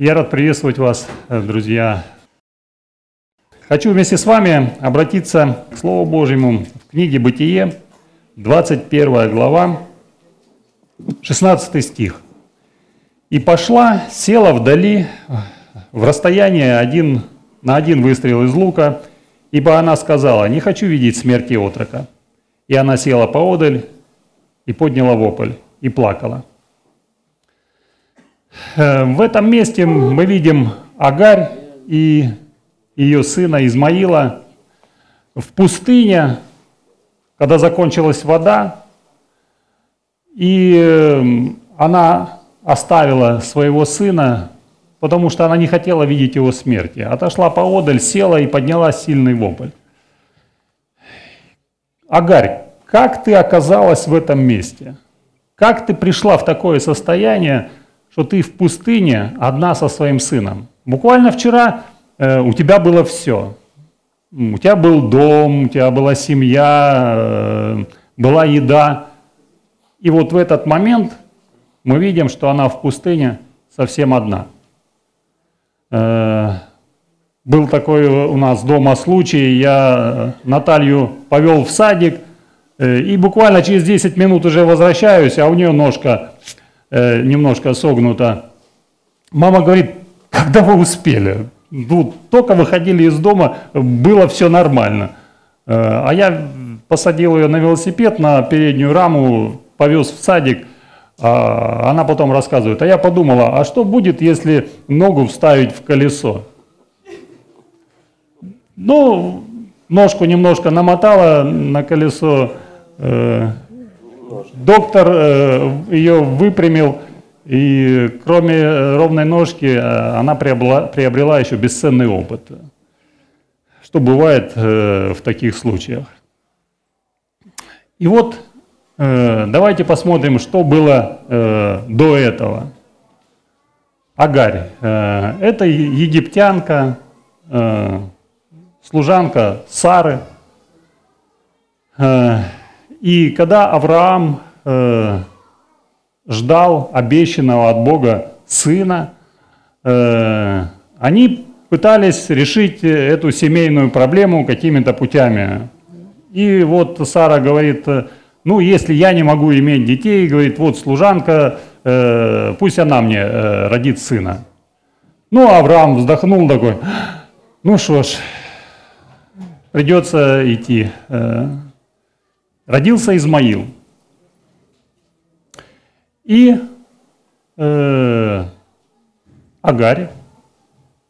Я рад приветствовать вас, э, друзья. Хочу вместе с вами обратиться к Слову Божьему в книге «Бытие», 21 глава, 16 стих. «И пошла, села вдали, в расстоянии один, на один выстрел из лука, ибо она сказала, не хочу видеть смерти отрока. И она села поодаль и подняла вопль, и плакала. Э, в этом месте мы видим Агарь и ее сына Измаила в пустыне, когда закончилась вода, и э, она оставила своего сына, потому что она не хотела видеть его смерти. Отошла поодаль, села и подняла сильный вопль. Агарь, как ты оказалась в этом месте? Как ты пришла в такое состояние, что ты в пустыне одна со своим сыном. Буквально вчера э, у тебя было все. У тебя был дом, у тебя была семья, э, была еда. И вот в этот момент мы видим, что она в пустыне совсем одна. Э, был такой у нас дома случай, я Наталью повел в садик, э, и буквально через 10 минут уже возвращаюсь, а у нее ножка э, немножко согнута. Мама говорит, когда вы успели? Ну, только выходили из дома, было все нормально. Э, а я посадил ее на велосипед, на переднюю раму, повез в садик. А она потом рассказывает, а я подумала, а что будет, если ногу вставить в колесо? Ну, ножку немножко намотала на колесо, э, Доктор э, ее выпрямил, и кроме э, ровной ножки, э, она приобрела, приобрела еще бесценный опыт. Что бывает в таких случаях. И вот давайте посмотрим, что было до этого. Агарь. Это египтянка, служанка Сары. И когда Авраам э, ждал обещанного от Бога сына, э, они пытались решить эту семейную проблему какими-то путями. И вот Сара говорит, ну, если я не могу иметь детей, говорит, вот служанка, э, пусть она мне э, родит сына. Ну, Авраам вздохнул такой, ну что ж, придется идти. Э, родился Измаил. И э, Агарь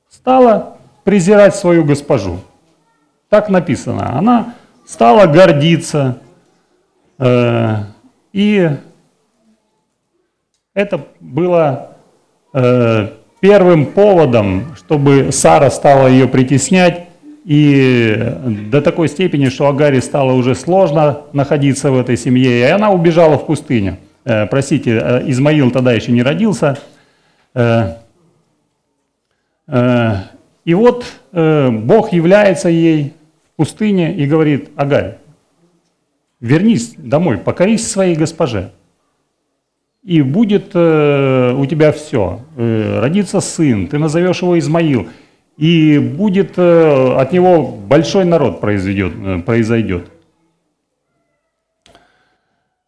стала презирать свою госпожу. Так написано. Она стала гордиться. Э, и это было э, первым поводом, чтобы Сара стала ее притеснять и до такой степени, что Агаре стало уже сложно находиться в этой семье, и она убежала в пустыню. Э, простите, э, Измаил тогда еще не родился. Э, и вот Бог является ей в пустыне и говорит, Агарь, вернись домой, покорись своей госпоже. И будет у тебя все. Родится сын, ты назовешь его Измаил и будет э, от него большой народ произойдет. Э, произойдет.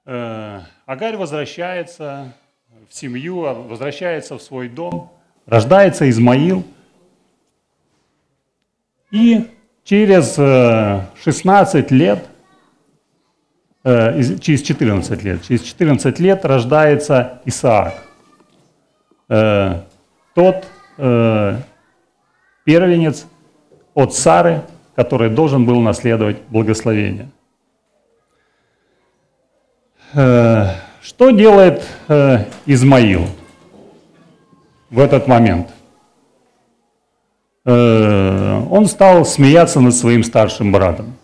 Э, Агарь возвращается в семью, а возвращается в свой дом, рождается Измаил, и через 16 лет, через 14 лет, через 14 лет рождается Исаак, тот первенец от Сары, который должен был наследовать благословение. Э, что делает э, Измаил в этот момент? Э, он стал смеяться над своим старшим братом.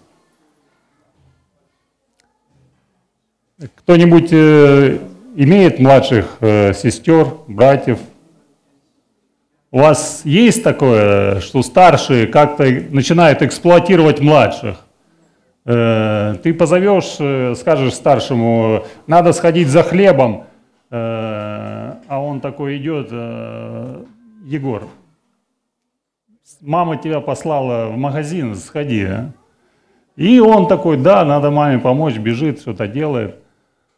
Кто-нибудь имеет младших сестер, братьев, у вас есть такое, что старшие как-то начинают эксплуатировать младших? Э, ты позовешь, э, скажешь старшему, надо сходить за хлебом, э, а он такой идет, Егор, мама тебя послала в магазин, сходи. А? И он такой, да, надо маме помочь, бежит, что-то делает.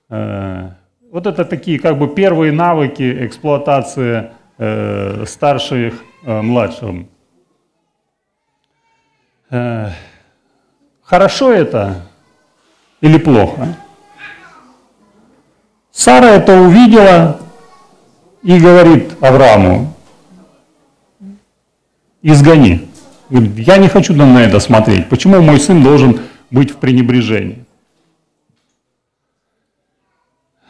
Вот это такие как бы первые навыки эксплуатации э, старших э, младшим. Хорошо это или плохо? Сара это увидела и говорит Аврааму, изгони. Я не хочу на это смотреть. Почему мой сын должен быть в пренебрежении?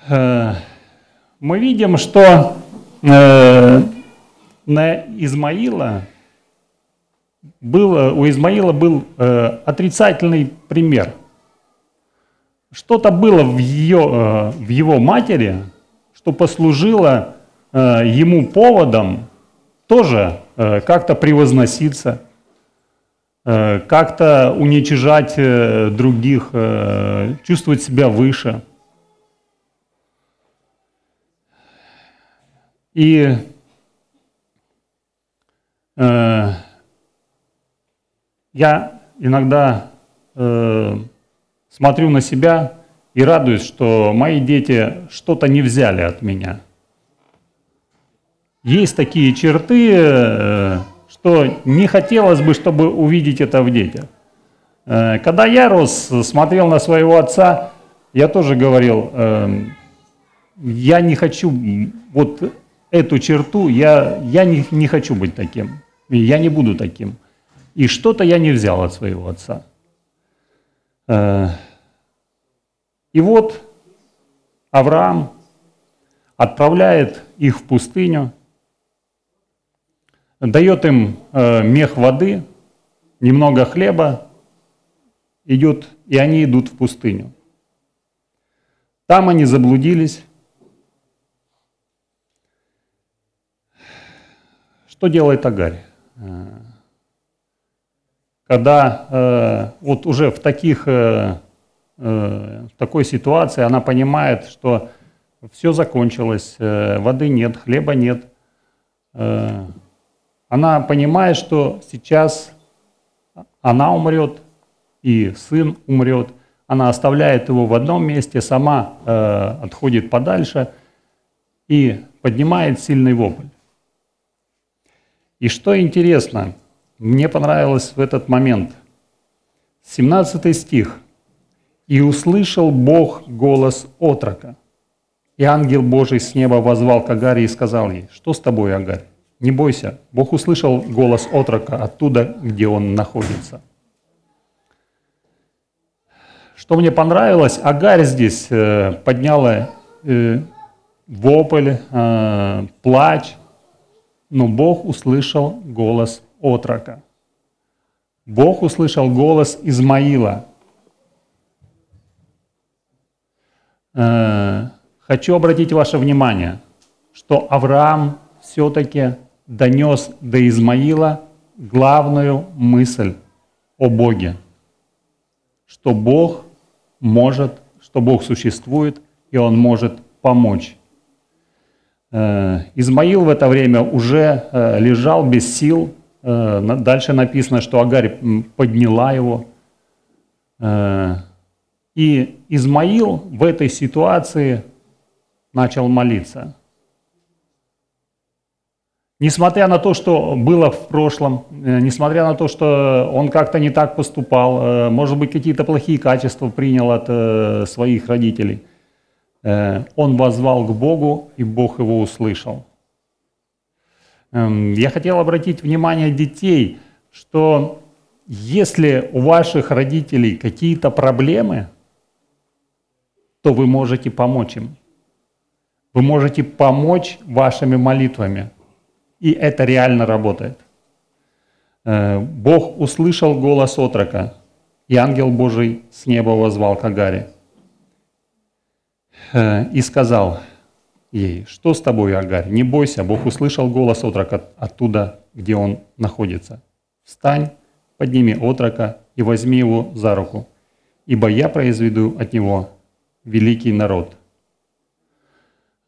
Э, мы видим, что э, на Измаила был, у Измаила был э, отрицательный пример. Что-то было в, ее, в его матери, что послужило ему поводом тоже как-то превозноситься, как-то уничижать других, чувствовать себя выше – И э, я иногда э, смотрю на себя и радуюсь, что мои дети что-то не взяли от меня. Есть такие черты, э, что не хотелось бы, чтобы увидеть это в детях. Э, когда я рос, смотрел на своего отца, я тоже говорил, э, я не хочу вот эту черту, я, я не, не хочу быть таким, я не буду таким. И что-то я не взял от своего отца. Э, и вот Авраам отправляет их в пустыню, дает им э, мех воды, немного хлеба, идет, и они идут в пустыню. Там они заблудились, Что делает Агарь? Когда э, вот уже в, таких, э, э, в такой ситуации она понимает, что все закончилось, э, воды нет, хлеба нет, э, она понимает, что сейчас она умрет и сын умрет, она оставляет его в одном месте, сама э, отходит подальше и поднимает сильный вопль. И что интересно, мне понравилось в этот момент. 17 стих. «И услышал Бог голос отрока. И ангел Божий с неба возвал к Агаре и сказал ей, что с тобой, Агарь? Не бойся, Бог услышал голос отрока оттуда, где он находится. Что мне понравилось, Агарь здесь э, подняла э, вопль, э, плач, но Бог услышал голос отрока. Бог услышал голос Измаила. Э, хочу обратить ваше внимание, что Авраам все-таки донес до Измаила главную мысль о Боге, что Бог может, что Бог существует, и Он может помочь. Э, Измаил в это время уже э, лежал без сил. Э, дальше написано, что Агарь подняла его. И Измаил в этой ситуации начал молиться. Несмотря на то, что было в прошлом, несмотря на то, что он как-то не так поступал, может быть, какие-то плохие качества принял от своих родителей – он возвал к Богу, и Бог его услышал. Эм, я хотел обратить внимание детей, что если у ваших родителей какие-то проблемы, то вы можете помочь им. Вы можете помочь вашими молитвами. И это реально работает. Э, Бог услышал голос отрока, и ангел Божий с неба возвал к Агаре. Э, и сказал ей, что с тобой, Агарь, не бойся, Бог услышал голос отрока оттуда, где он находится. Встань, подними отрока и возьми его за руку, ибо я произведу от него великий народ.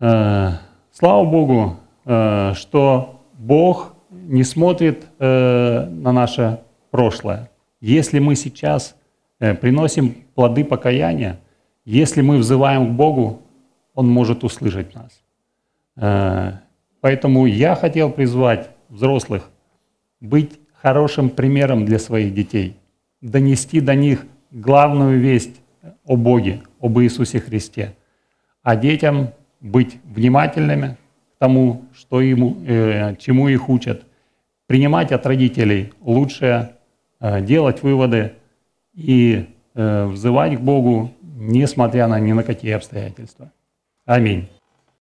Э, слава Богу, э, что Бог не смотрит на наше прошлое. Если мы сейчас приносим плоды покаяния, если мы взываем к Богу, Он может услышать нас. Э, поэтому я хотел призвать взрослых быть хорошим примером для своих детей, донести до них главную весть о Боге, об Иисусе Христе, а детям быть внимательными к тому, что ему, э, чему их учат, принимать от родителей лучшее, э, делать выводы и взывать к Богу, несмотря на ни на какие обстоятельства. Аминь.